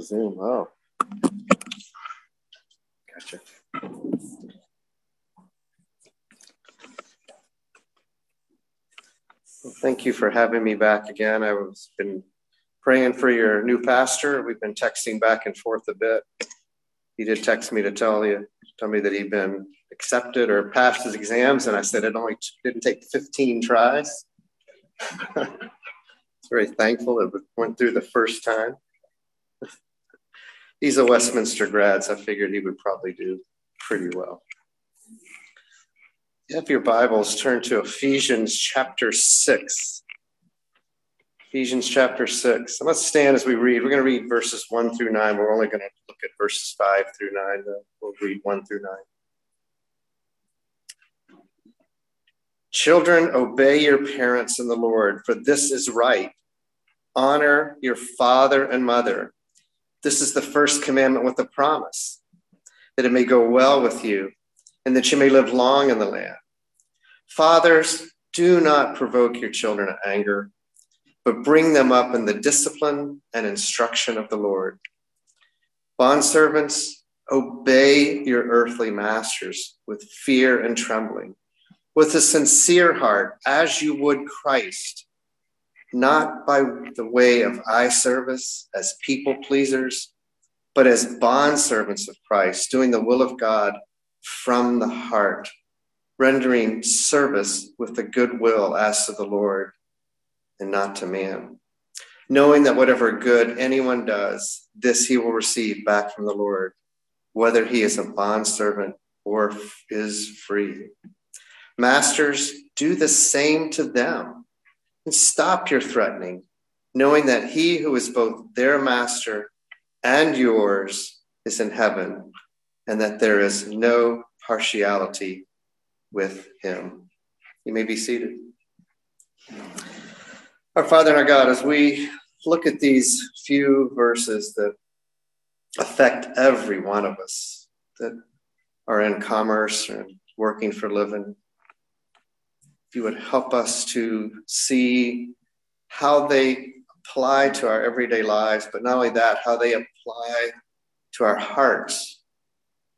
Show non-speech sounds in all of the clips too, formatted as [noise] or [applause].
Zoom. Oh. Gotcha. Well, thank you for having me back again. I was been praying for your new pastor. We've been texting back and forth a bit. He did text me to tell you, tell me that he'd been accepted or passed his exams, and I said it only didn't take 15 tries. [laughs] very thankful it went through the first time. [laughs] He's a Westminster grad, so I figured he would probably do pretty well. If your Bibles, turn to Ephesians chapter 6. Ephesians chapter 6. And let's stand as we read. We're going to read verses 1 through 9. We're only going to look at verses 5 through 9. We'll read 1 through 9. Children, obey your parents in the Lord, for this is right. Honor your father and mother. This is the first commandment with a promise that it may go well with you and that you may live long in the land. Fathers, do not provoke your children to anger, but bring them up in the discipline and instruction of the Lord. Bondservants, obey your earthly masters with fear and trembling with a sincere heart, as you would Christ, not by the way of eye service as people pleasers, but as bondservants of Christ, doing the will of God from the heart, rendering service with the good will as to the Lord and not to man. Knowing that whatever good anyone does, this he will receive back from the Lord, whether he is a bondservant or is free. Masters, do the same to them and stop your threatening, knowing that he who is both their master and yours is in heaven, and that there is no partiality with him. You may be seated. Our Father and our God, as we look at these few verses that affect every one of us that are in commerce and working for living, you would help us to see how they apply to our everyday lives, but not only that, how they apply to our hearts.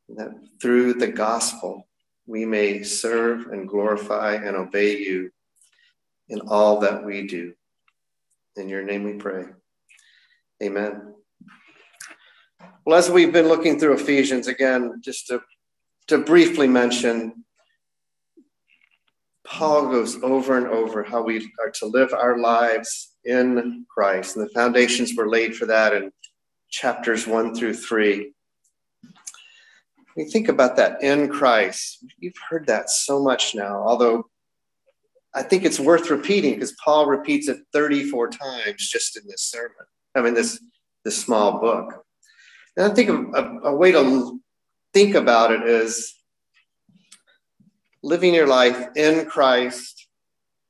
That through the gospel, we may serve and glorify and obey you in all that we do. In your name we pray. Amen. Well, as we've been looking through Ephesians, again, just to, to briefly mention Paul goes over and over how we are to live our lives in Christ. And the foundations were laid for that in chapters one through three. You think about that in Christ, you've heard that so much now, although I think it's worth repeating because Paul repeats it 34 times just in this sermon. I mean, this, this small book. And I think a, a way to think about it is living your life in Christ,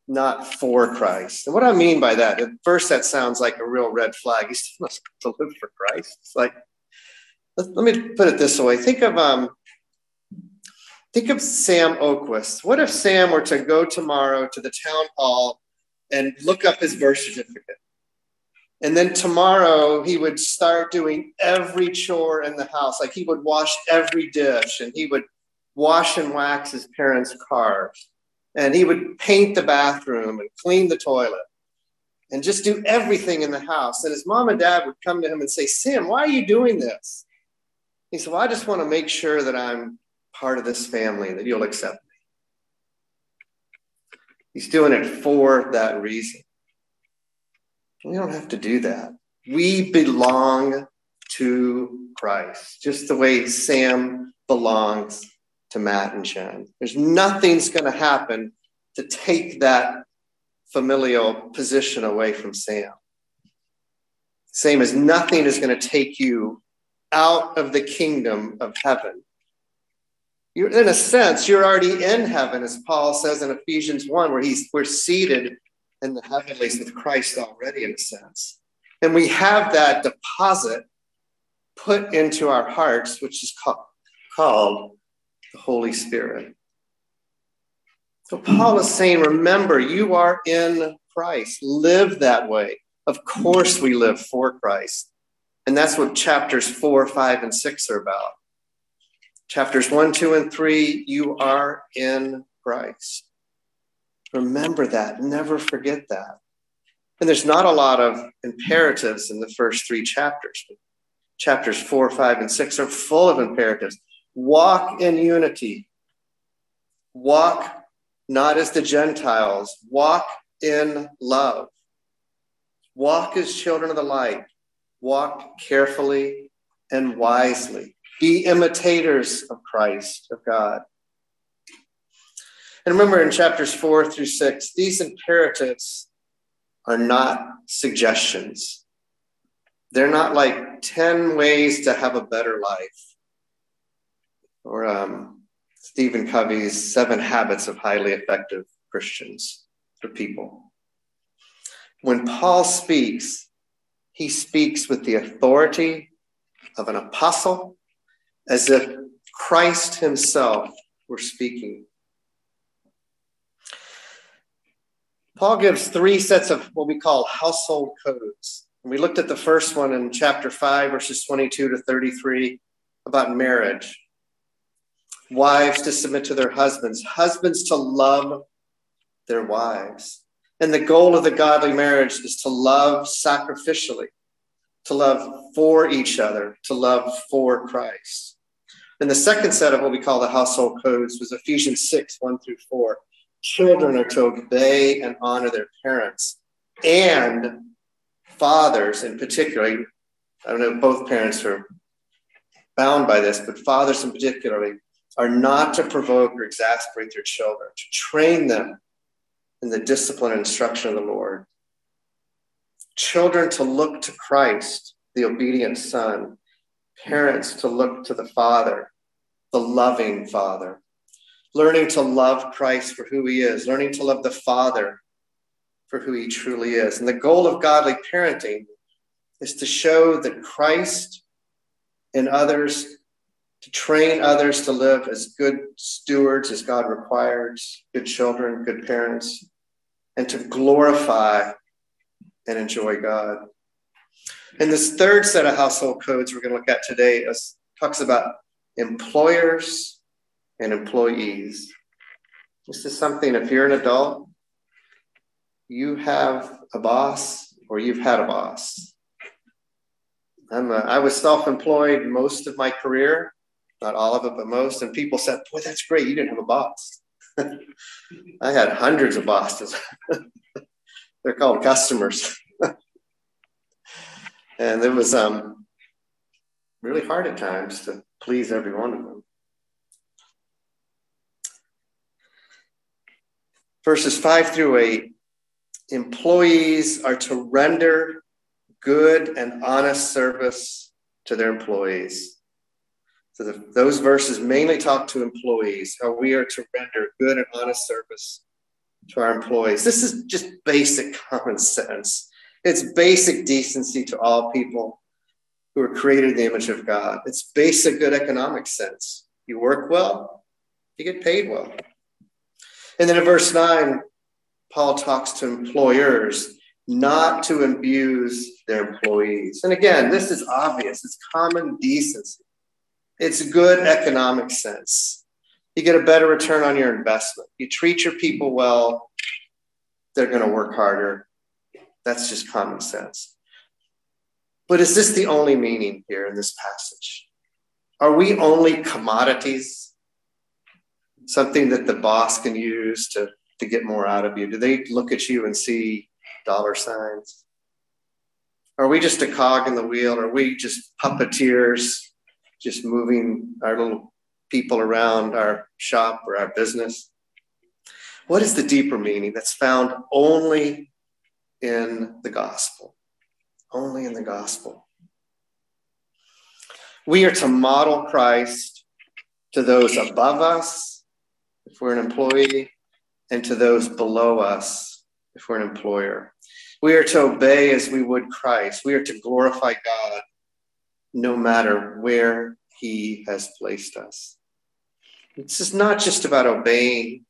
not for Christ. And what I mean by that, at first, that sounds like a real red flag. You still must to live for Christ. It's like, let, let me put it this way. Think of um, think of Sam Oquist. What if Sam were to go tomorrow to the town hall and look up his birth certificate? And then tomorrow he would start doing every chore in the house. Like he would wash every dish and he would wash and wax his parents' cars. And he would paint the bathroom and clean the toilet and just do everything in the house. And his mom and dad would come to him and say, Sam, why are you doing this? He said, Well, I just want to make sure that I'm part of this family, that you'll accept me. He's doing it for that reason. We don't have to do that. We belong to Christ, just the way Sam belongs to Matt and Jen. There's nothing's going to happen to take that familial position away from Sam. Same as nothing is going to take you out of the kingdom of heaven. You're, in a sense, you're already in heaven, as Paul says in Ephesians 1, where he's, we're seated in the heavenlies with Christ already, in a sense. And we have that deposit put into our hearts, which is called, called the Holy Spirit. So Paul is saying, remember, you are in Christ. Live that way. Of course, we live for Christ. And that's what chapters four, five, and six are about. Chapters one, two, and three, you are in Christ. Remember that. Never forget that. And there's not a lot of imperatives in the first three chapters. Chapters four, five, and six are full of imperatives. Walk in unity. Walk not as the Gentiles. Walk in love. Walk as children of the light. Walk carefully and wisely. Be imitators of Christ, of God. And remember in chapters four through six, these imperatives are not suggestions. They're not like 10 ways to have a better life or um, Stephen Covey's Seven Habits of Highly Effective Christians for people. When Paul speaks, he speaks with the authority of an apostle as if Christ himself were speaking. Paul gives three sets of what we call household codes. And we looked at the first one in chapter 5, verses 22 to 33 about marriage. Wives to submit to their husbands, husbands to love their wives. And the goal of the godly marriage is to love sacrificially, to love for each other, to love for Christ. And the second set of what we call the household codes was Ephesians 6, 1 through 4 children are to obey and honor their parents and fathers in particular i don't know both parents are bound by this but fathers in particularly are not to provoke or exasperate their children to train them in the discipline and instruction of the lord. Children to look to christ the obedient son. Parents to look to the father the loving father. Learning to love Christ for who he is, learning to love the Father for who he truly is. And the goal of godly parenting is to show that Christ and others, to train others to live as good stewards as God requires, good children, good parents, and to glorify and enjoy God. And this third set of household codes we're going to look at today is, talks about employers and employees. This is something, if you're an adult, you have a boss or you've had a boss. I'm a, I was self employed most of my career, not all of it, but most. And people said, Boy, that's great. You didn't have a boss. [laughs] I had hundreds of bosses. [laughs] They're called customers. [laughs] and it was um, really hard at times to please every one of them. verses 5 through 8 employees are to render good and honest service to their employees. So the, those verses mainly talk to employees, how we are to render good and honest service to our employees. This is just basic common sense. It's basic decency to all people who are created in the image of God. It's basic good economic sense. You work well, you get paid well. And then in verse 9, Paul talks to employers not to abuse their employees. And again, this is obvious, it's common decency, it's good economic sense. You get a better return on your investment. You treat your people well, they're going to work harder. That's just common sense. But is this the only meaning here in this passage? Are we only commodities? something that the boss can use to, to get more out of you? Do they look at you and see dollar signs? Are we just a cog in the wheel? Are we just puppeteers, just moving our little people around our shop or our business? What is the deeper meaning that's found only in the gospel? Only in the gospel. We are to model Christ to those above us if we're an employee, and to those below us if we're an employer. We are to obey as we would Christ. We are to glorify God no matter where He has placed us. This is not just about obeying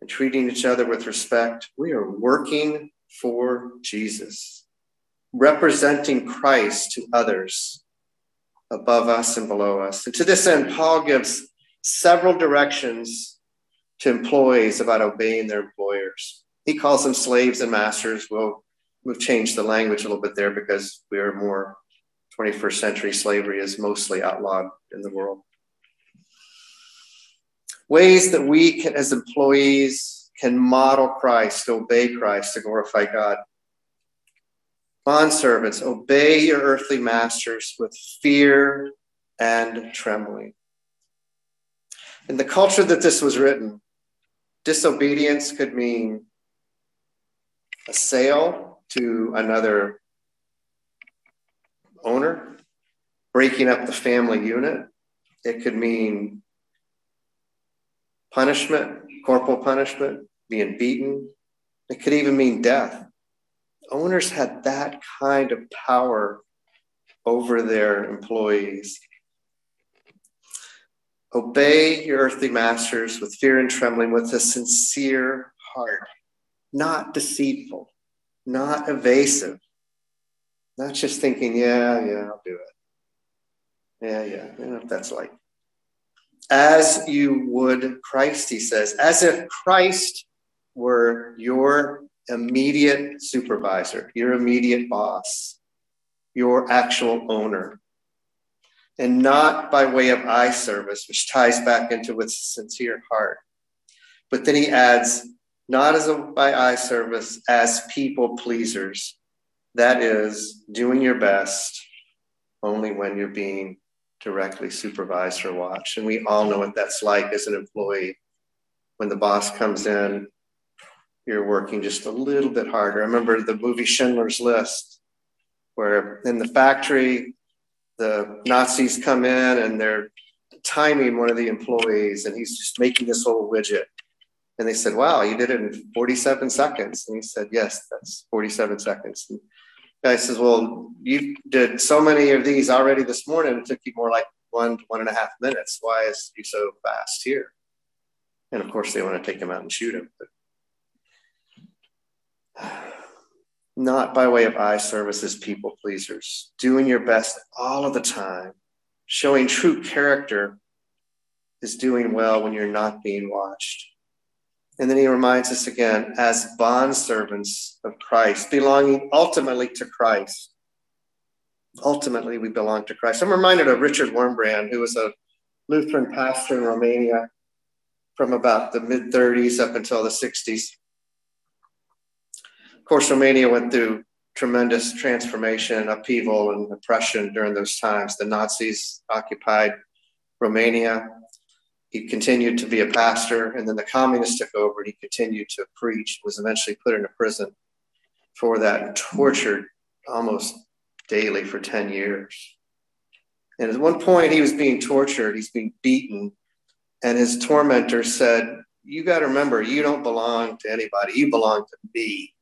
and treating each other with respect. We are working for Jesus. representing Christ to others above us and below us. And to this end, Paul gives several directions to employees about obeying their employers. He calls them slaves and masters. Well, we've changed the language a little bit there because we are more 21st century slavery is mostly outlawed in the world. Ways that we can, as employees can model Christ, obey Christ to glorify God. Bondservants, obey your earthly masters with fear and trembling. In the culture that this was written, disobedience could mean a sale to another owner, breaking up the family unit. It could mean punishment, corporal punishment, being beaten. It could even mean death. Owners had that kind of power over their employees. Obey your earthly masters with fear and trembling, with a sincere heart, not deceitful, not evasive, not just thinking, yeah, yeah, I'll do it. Yeah, yeah, I know that's like. As you would Christ, he says, as if Christ were your immediate supervisor, your immediate boss, your actual owner, and not by way of eye service, which ties back into with sincere heart. But then he adds, not as a, by eye service, as people pleasers that is doing your best only when you're being directly supervised or watched. And we all know what that's like as an employee. When the boss comes in, you're working just a little bit harder. I remember the movie Schindler's List, where in the factory, the Nazis come in and they're timing one of the employees, and he's just making this whole widget. And they said, Wow, you did it in 47 seconds. And he said, Yes, that's 47 seconds. And guy says, Well, you did so many of these already this morning. It took you more like one, to one and a half minutes. Why is you so fast here? And of course, they want to take him out and shoot him. But [sighs] not by way of eye service as people pleasers, doing your best all of the time, showing true character is doing well when you're not being watched. And then he reminds us again as bondservants of Christ, belonging ultimately to Christ. Ultimately, we belong to Christ. I'm reminded of Richard Wurmbrand, who was a Lutheran pastor in Romania from about the mid 30s up until the 60s. Of course, Romania went through tremendous transformation, upheaval, and oppression during those times. The Nazis occupied Romania he continued to be a pastor, and then the communists took over and he continued to preach, was eventually put into prison for that tortured almost daily for 10 years. And at one point, he was being tortured, he's being beaten, and his tormentor said, You got to remember, you don't belong to anybody, you belong to me.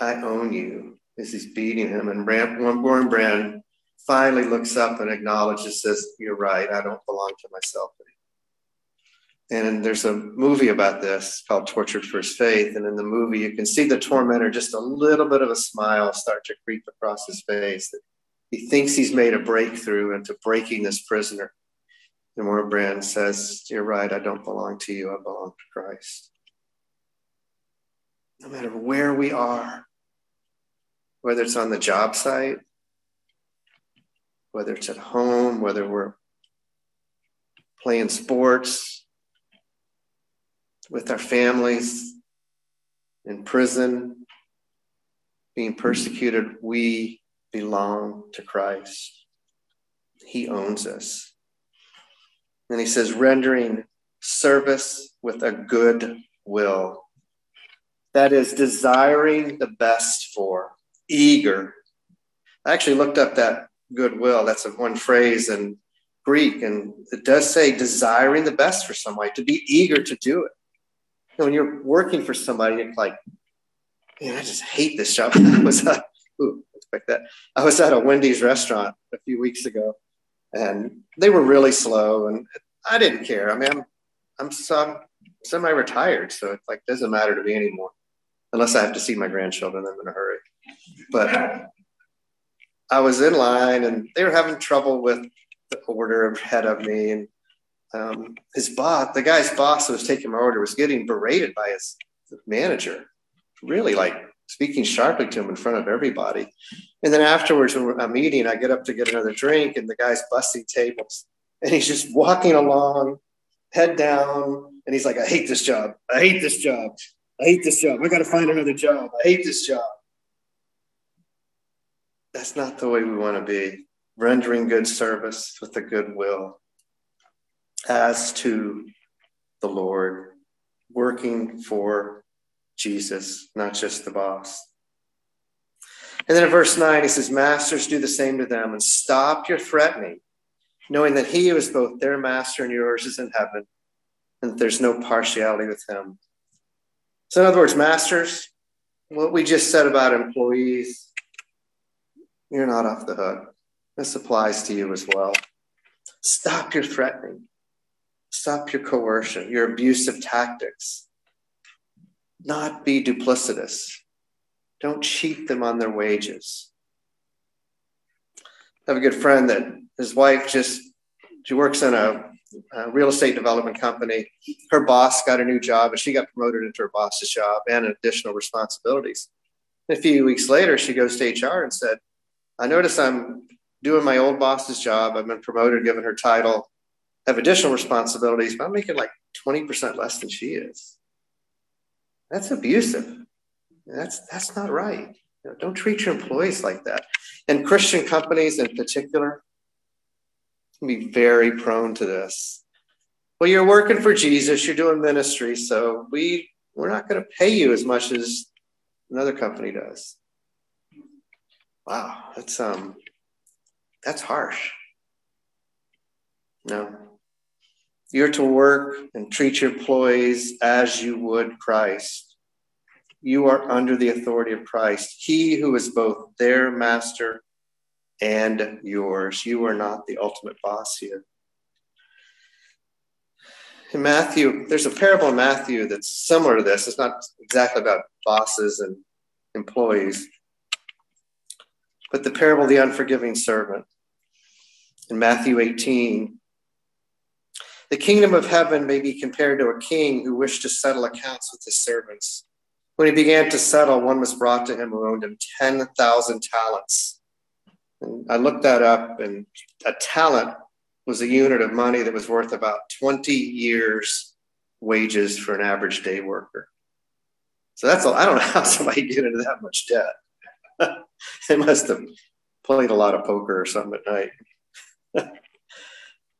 I own you. As he's beating him, and Wurmbrand finally looks up and acknowledges, says, You're right, I don't belong to myself anymore. And there's a movie about this called Tortured for His Faith. And in the movie, you can see the tormentor just a little bit of a smile start to creep across his face. He thinks he's made a breakthrough into breaking this prisoner. And Wurmbrand says, You're right, I don't belong to you, I belong to Christ. No matter where we are, whether it's on the job site, whether it's at home, whether we're playing sports with our families, in prison, being persecuted, we belong to Christ. He owns us. And he says, rendering service with a good will. That is, desiring the best for, eager. I actually looked up that goodwill. That's a one phrase in Greek, and it does say desiring the best for somebody, to be eager to do it. You know, when you're working for somebody, it's like, man, I just hate this job. [laughs] I was at, ooh, expect that. I was at a Wendy's restaurant a few weeks ago, and they were really slow, and I didn't care. I mean, I'm I'm some semi-retired, so it's like doesn't matter to me anymore, unless I have to see my grandchildren. I'm in a hurry. But I was in line and they were having trouble with the order ahead of me. And um, his boss, the guy's boss who was taking my order, was getting berated by his manager, really like speaking sharply to him in front of everybody. And then afterwards, when I'm eating, I get up to get another drink, and the guy's busting tables, and he's just walking along, head down, and he's like, "I hate this job. I hate this job. I hate this job. I got to find another job. I hate this job." That's not the way we want to be. Rendering good service with a good will, as to the Lord, working for Jesus, not just the boss. And then in verse 9, he says, Masters, do the same to them and stop your threatening, knowing that he who is both their master and yours is in heaven, and that there's no partiality with him. So, in other words, masters, what we just said about employees, you're not off the hook. This applies to you as well. Stop your threatening. Stop your coercion, your abusive tactics not be duplicitous. Don't cheat them on their wages. I have a good friend that his wife just, she works in a, a real estate development company. Her boss got a new job and she got promoted into her boss's job and additional responsibilities. a few weeks later, she goes to HR and said, I notice I'm doing my old boss's job. I've been promoted, given her title, have additional responsibilities, but I'm making like 20% less than she is. That's abusive. That's that's not right. You know, don't treat your employees like that. And Christian companies in particular can be very prone to this. Well, you're working for Jesus, you're doing ministry, so we we're not going to pay you as much as another company does. Wow, that's um that's harsh. No. You're to work and treat your employees as you would Christ. You are under the authority of Christ, He who is both their master and yours. You are not the ultimate boss here. In Matthew, there's a parable in Matthew that's similar to this. It's not exactly about bosses and employees, but the parable of the unforgiving servant. In Matthew 18, the kingdom of heaven may be compared to a king who wished to settle accounts with his servants. When he began to settle, one was brought to him who owed him 10,000 talents. And I looked that up, and a talent was a unit of money that was worth about 20 years' wages for an average day worker. So that's, all I don't know [laughs] how somebody get into that much debt. [laughs] [laughs] they must have played a lot of poker or something at night. [laughs]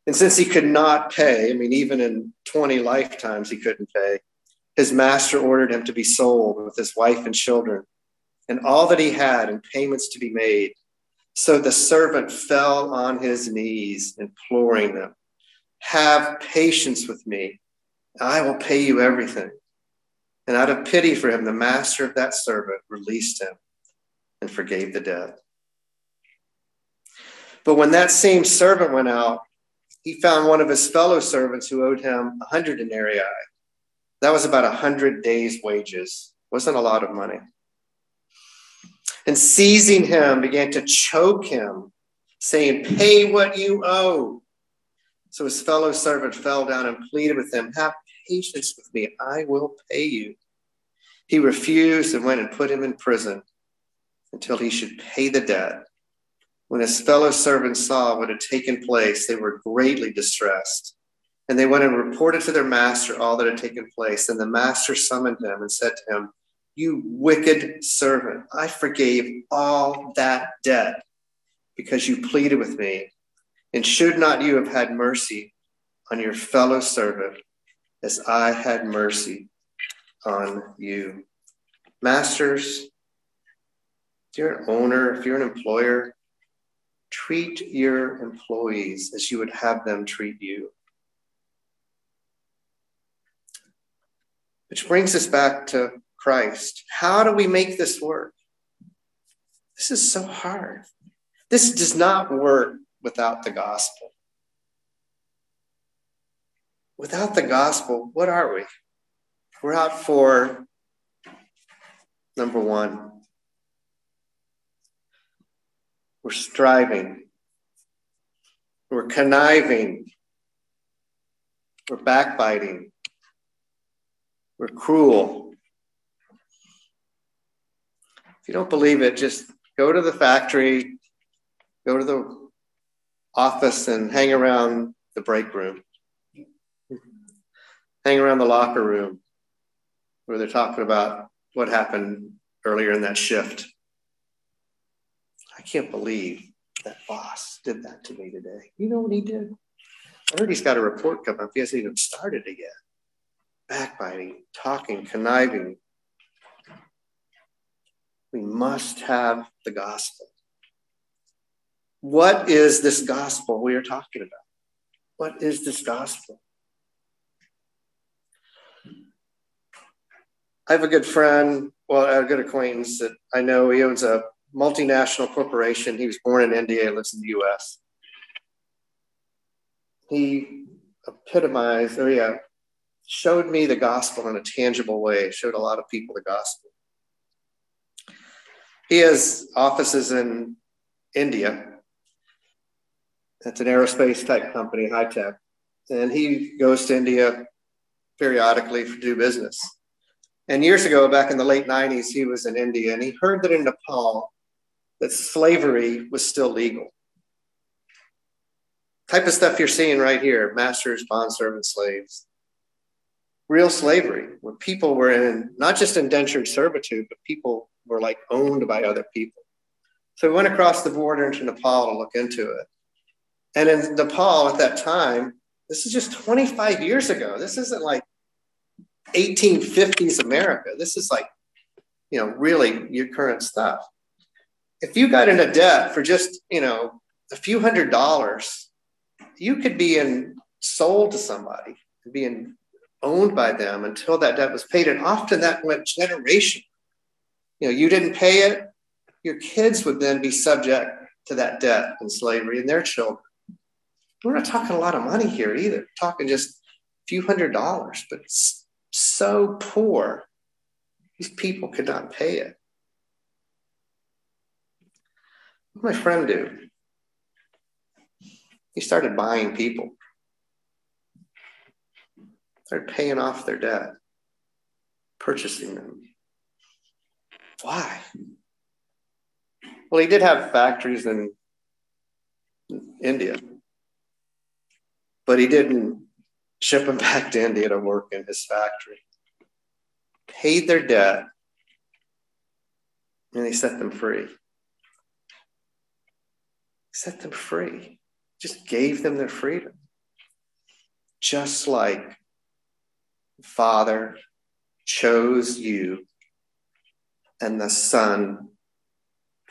And since he could not pay, I mean, even in 20 lifetimes, he couldn't pay, his master ordered him to be sold with his wife and children and all that he had and payments to be made. So the servant fell on his knees, imploring them, Have patience with me. I will pay you everything. And out of pity for him, the master of that servant released him and forgave the debt. But when that same servant went out, he found one of his fellow servants who owed him a hundred denarii. That was about a hundred days' wages. Wasn't a lot of money. And seizing him, began to choke him, saying, Pay what you owe. So his fellow servant fell down and pleaded with him, Have patience with me, I will pay you. He refused and went and put him in prison until he should pay the debt. When his fellow servants saw what had taken place, they were greatly distressed. And they went and reported to their master all that had taken place. And the master summoned him and said to him, You wicked servant, I forgave all that debt because you pleaded with me. And should not you have had mercy on your fellow servant as I had mercy on you? Masters, if you're an owner, if you're an employer, treat your employees as you would have them treat you. Which brings us back to Christ. How do we make this work? This is so hard. This does not work without the gospel. Without the gospel, what are we? We're out for number one, We're striving. We're conniving. We're backbiting. We're cruel. If you don't believe it, just go to the factory, go to the office, and hang around the break room. Hang around the locker room where they're talking about what happened earlier in that shift. I can't believe that boss did that to me today. You know what he did? I heard he's got a report coming up. He hasn't even started it yet. Backbiting, talking, conniving. We must have the gospel. What is this gospel we are talking about? What is this gospel? I have a good friend, well, a good acquaintance that I know he owns a multinational corporation. He was born in India, lives in the US. He epitomized, or yeah, uh, showed me the gospel in a tangible way, showed a lot of people the gospel. He has offices in India. It's an aerospace type company, high tech. And he goes to India periodically to do business. And years ago, back in the late 90s, he was in India and he heard that in Nepal, that slavery was still legal. Type of stuff you're seeing right here masters, bondservants, slaves. Real slavery, where people were in not just indentured servitude, but people were like owned by other people. So we went across the border into Nepal to look into it. And in Nepal at that time, this is just 25 years ago. This isn't like 1850s America. This is like, you know, really your current stuff. If you got into debt for just, you know, a few hundred dollars, you could be in sold to somebody, being owned by them until that debt was paid. And often that went generation. You know, you didn't pay it, your kids would then be subject to that debt and slavery and their children. We're not talking a lot of money here either. We're talking just a few hundred dollars, but so poor, these people could not pay it. What did my friend do? He started buying people, started paying off their debt, purchasing them. Why? Well, he did have factories in India, but he didn't ship them [laughs] back to India to work in his factory. Paid their debt, and he set them free. Set them free. Just gave them their freedom. Just like Father chose you and the Son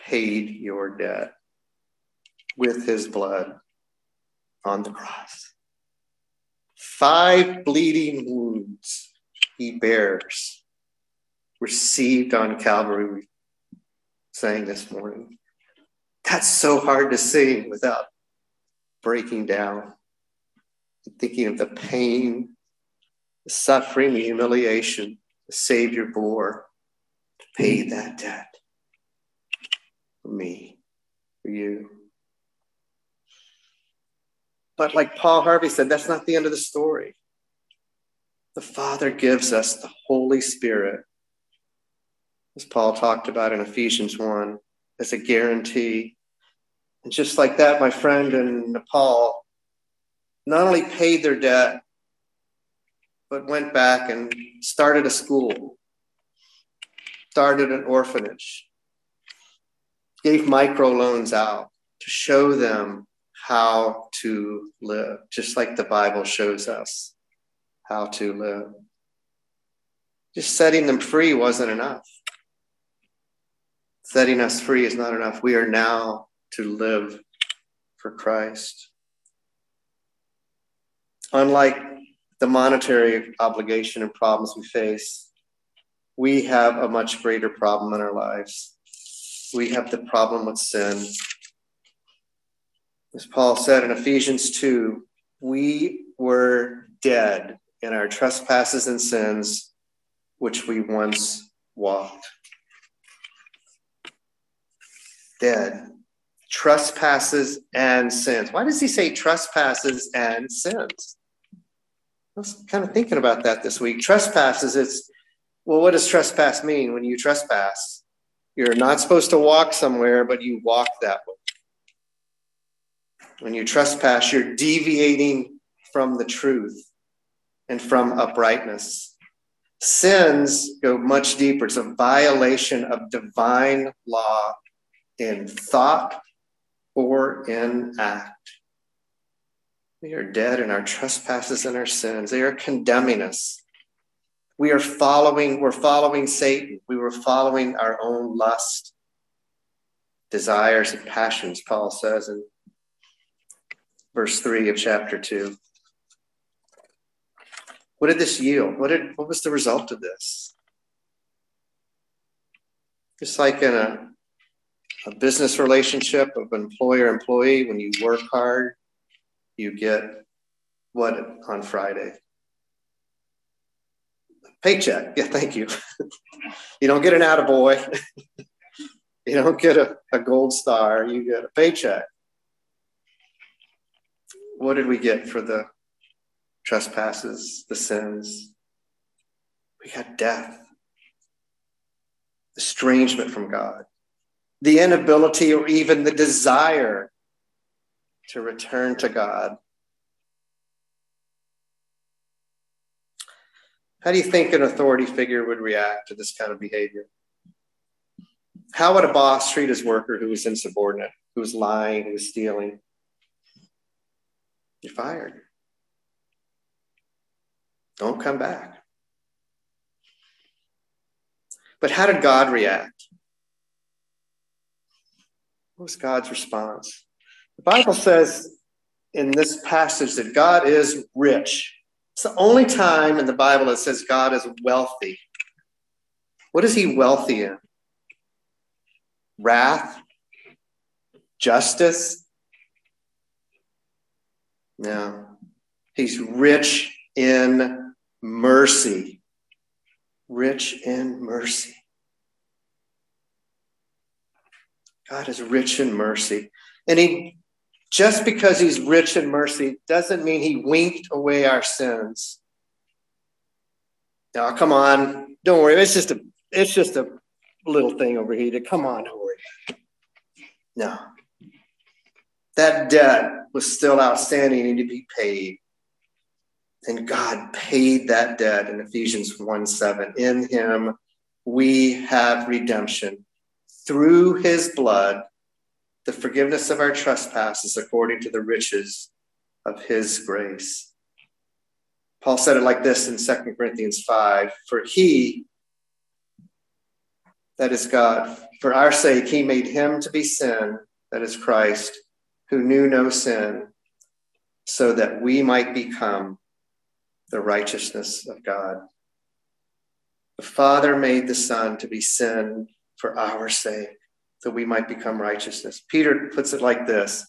paid your debt with his blood on the cross. Five bleeding wounds he bears, received on Calvary, we sang this morning. That's so hard to sing without breaking down, thinking of the pain, the suffering, the humiliation the Savior bore to pay mm-hmm. that debt for me, for you. But like Paul Harvey said, that's not the end of the story. The Father gives us the Holy Spirit, as Paul talked about in Ephesians 1, as a guarantee. And just like that, my friend in Nepal not only paid their debt, but went back and started a school, started an orphanage, gave microloans out to show them how to live, just like the Bible shows us how to live. Just setting them free wasn't enough. Setting us free is not enough. We are now to live for Christ. Unlike the monetary obligation and problems we face, we have a much greater problem in our lives. We have the problem with sin as Paul said in Ephesians 2, we were dead in our trespasses and sins, which we once walked. Dead, trespasses and sins. Why does he say trespasses and sins? I was kind of thinking about that this week. Trespasses, it's, well, what does trespass mean when you trespass? You're not supposed to walk somewhere, but you walk that way. When you trespass, you're deviating from the truth and from uprightness. Sins go much deeper. It's a violation of divine law in thought or in act. We are dead in our trespasses and our sins. They are condemning us. We are following, we're following Satan. We were following our own lust, desires, and passions, Paul says in verse 3 of chapter 2. What did this yield? What, did, what was the result of this? Just like in a, a business relationship of employer employee, when you work hard, you get what on Friday? Paycheck. Yeah, thank you. [laughs] you don't get an attaboy. [laughs] you don't get a, a gold star. You get a paycheck. What did we get for the trespasses, the sins? We got death, estrangement from God, the inability or even the desire to return to God. How do you think an authority figure would react to this kind of behavior? How would a boss treat his worker who was insubordinate, who was lying, who was stealing? You're fired. Don't come back. But how did God react? What was God's response? The Bible says in this passage that God is rich. It's the only time in the Bible that says God is wealthy. What is he wealthy in? Wrath? Justice? No. He's rich in mercy. Rich in mercy. God is rich in mercy. And he just because he's rich in mercy doesn't mean he winked away our sins. Now, come on, don't worry. It's just a it's just a little thing over here. Come on, don't worry. No. That debt was still outstanding and to be paid. And God paid that debt in Ephesians 1 7. In him we have redemption through his blood the forgiveness of our trespasses according to the riches of his grace. Paul said it like this in 2 Corinthians 5 For he, that is God, for our sake, he made him to be sin, that is Christ, who knew no sin, so that we might become the righteousness of God. The Father made the Son to be sin for our sake that we might become righteousness. Peter puts it like this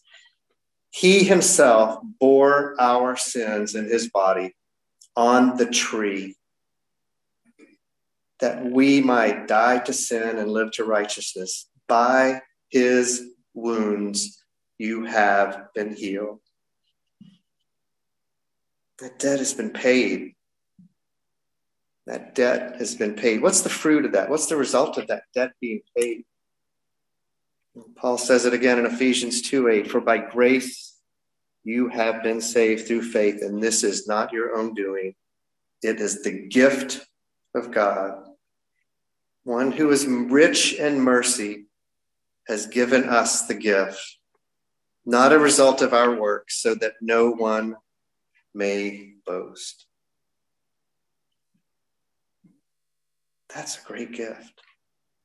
He himself bore our sins in his body on the tree, that we might die to sin and live to righteousness. By his wounds you have been healed. That debt has been paid. That debt has been paid. What's the fruit of that? What's the result of that debt being paid? Paul says it again in Ephesians 2 8 For by grace you have been saved through faith, and this is not your own doing. It is the gift of God. One who is rich in mercy has given us the gift, not a result of our work, so that no one may boast. That's a great gift.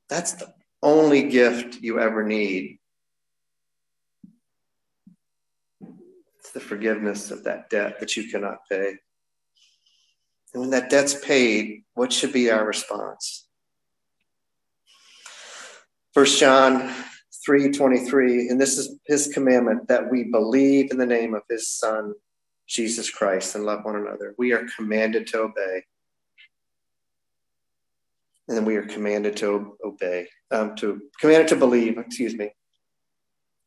That's the only gift you ever need. It's the forgiveness of that debt that you cannot pay. And when that debt's paid, what should be our response? First John 3:23, and this is his commandment that we believe in the name of his son Jesus Christ and love one another. We are commanded to obey and then we are commanded to obey, um, to commanded to believe, excuse me.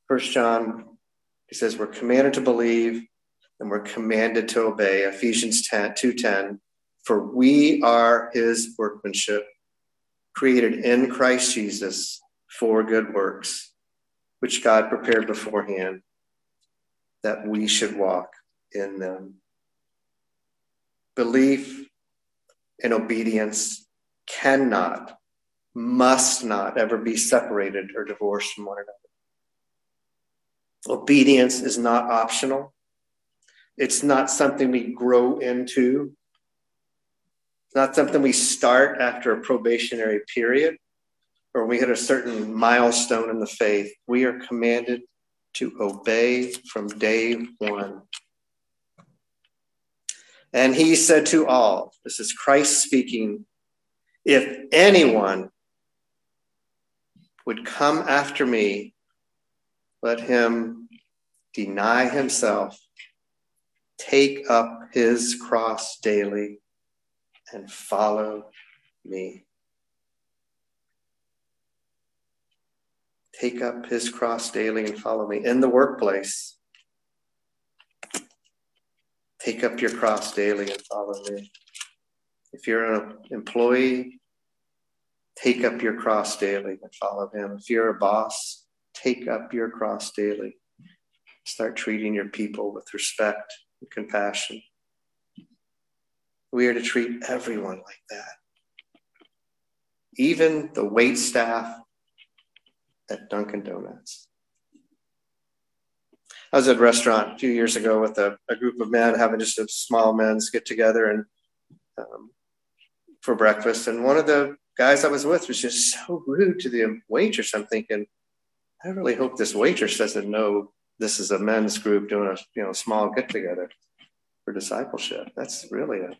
First John, he says we're commanded to believe and we're commanded to obey. Ephesians 10, 2.10, for we are his workmanship, created in Christ Jesus for good works, which God prepared beforehand that we should walk in them. Belief and obedience cannot, must not ever be separated or divorced from one another. Obedience is not optional. It's not something we grow into. It's not something we start after a probationary period or we hit a certain milestone in the faith. We are commanded to obey from day one. And he said to all, this is Christ speaking, if anyone would come after me, let him deny himself, take up his cross daily, and follow me. Take up his cross daily and follow me. In the workplace, take up your cross daily and follow me. If you're an employee, take up your cross daily and follow him. If you're a boss, take up your cross daily. Start treating your people with respect and compassion. We are to treat everyone like that. Even the wait staff at Dunkin' Donuts. I was at a restaurant a few years ago with a, a group of men having just a small men's get together and um, for breakfast. And one of the guys I was with was just so rude to the waitress. I'm thinking, I really hope this waitress doesn't know this is a men's group doing a you know small get together for discipleship. That's really a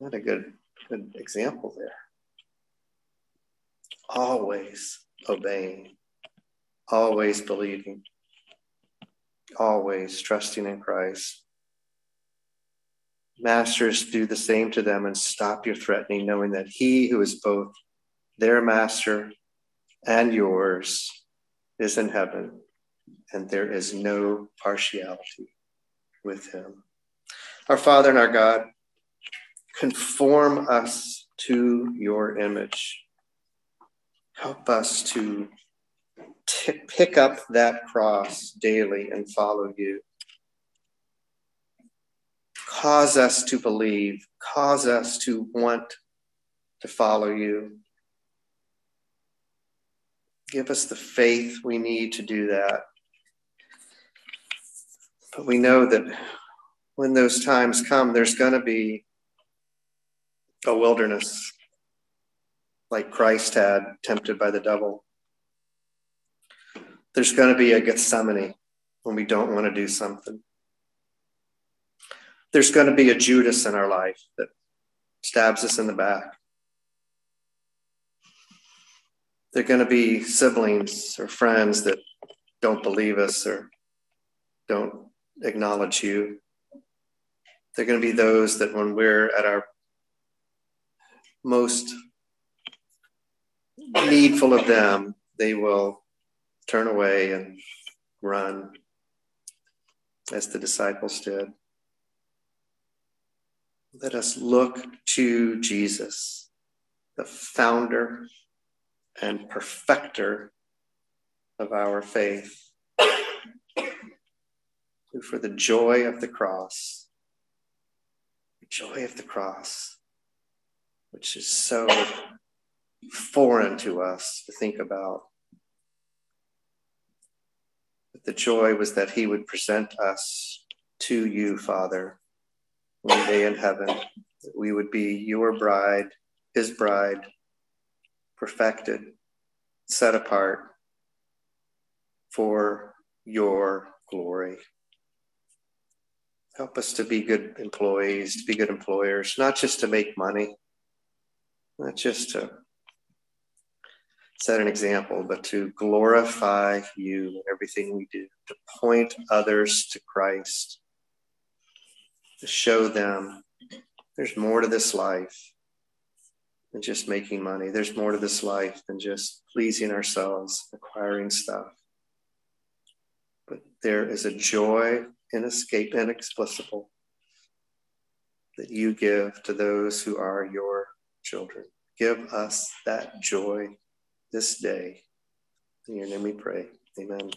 not a good good example there always obeying, always believing, always trusting in Christ. Masters, do the same to them and stop your threatening, knowing that He who is both their master and yours is in heaven, and there is no partiality with Him. Our Father and our God, conform us to your image Help us to t- pick up that cross daily and follow you. Cause us to believe, cause us to want to follow you. Give us the faith we need to do that. But we know that when those times come, there's going to be a wilderness like Christ had, tempted by the devil. There's going to be a Gethsemane when we don't want to do something. There's going to be a Judas in our life that stabs us in the back. There are going to be siblings or friends that don't believe us or don't acknowledge you. There are going to be those that when we're at our most needful of them, they will turn away and run as the disciples did. Let us look to Jesus, the founder and perfecter of our faith, who for the joy of the cross, the joy of the cross, which is so foreign to us to think about. But the joy was that he would present us to you, Father, one day in heaven, we would be your bride, his bride, perfected, set apart for your glory. Help us to be good employees, to be good employers, not just to make money, not just to set an example, but to glorify you in everything we do, to point others to Christ, to show them there's more to this life than just making money. There's more to this life than just pleasing ourselves, acquiring stuff. But there is a joy inescape inexplicable that you give to those who are your children. Give us that joy this day. In your name we pray. Amen.